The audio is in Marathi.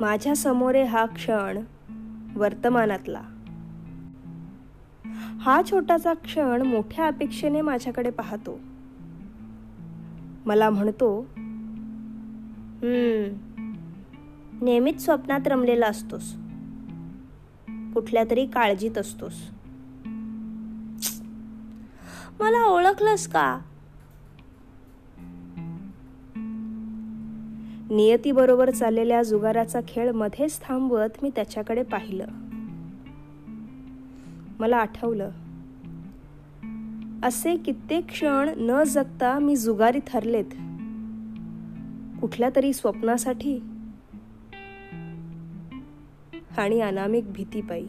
माझ्या समोरे हा क्षण वर्तमानातला. हा छोटासा क्षण मोठ्या अपेक्षेने माझ्याकडे पाहतो. मला म्हणतो "हम्म, नेहमीच स्वप्नात रमलेला असतोस. कुठल्या तरी काळजीत असतोस. मला ओळखलंस का? नियतीबरोबर चाललेल्या जुगाराचा खेळ मध्येच थांबवत मी त्याच्याकडे पाहिलं. मला आठवलं. असे कित्येक क्षण न जगता मी जुगारी ठरलेत. कुठल्या तरी स्वप्नासाठी आणि अनामिक भीतीपायी.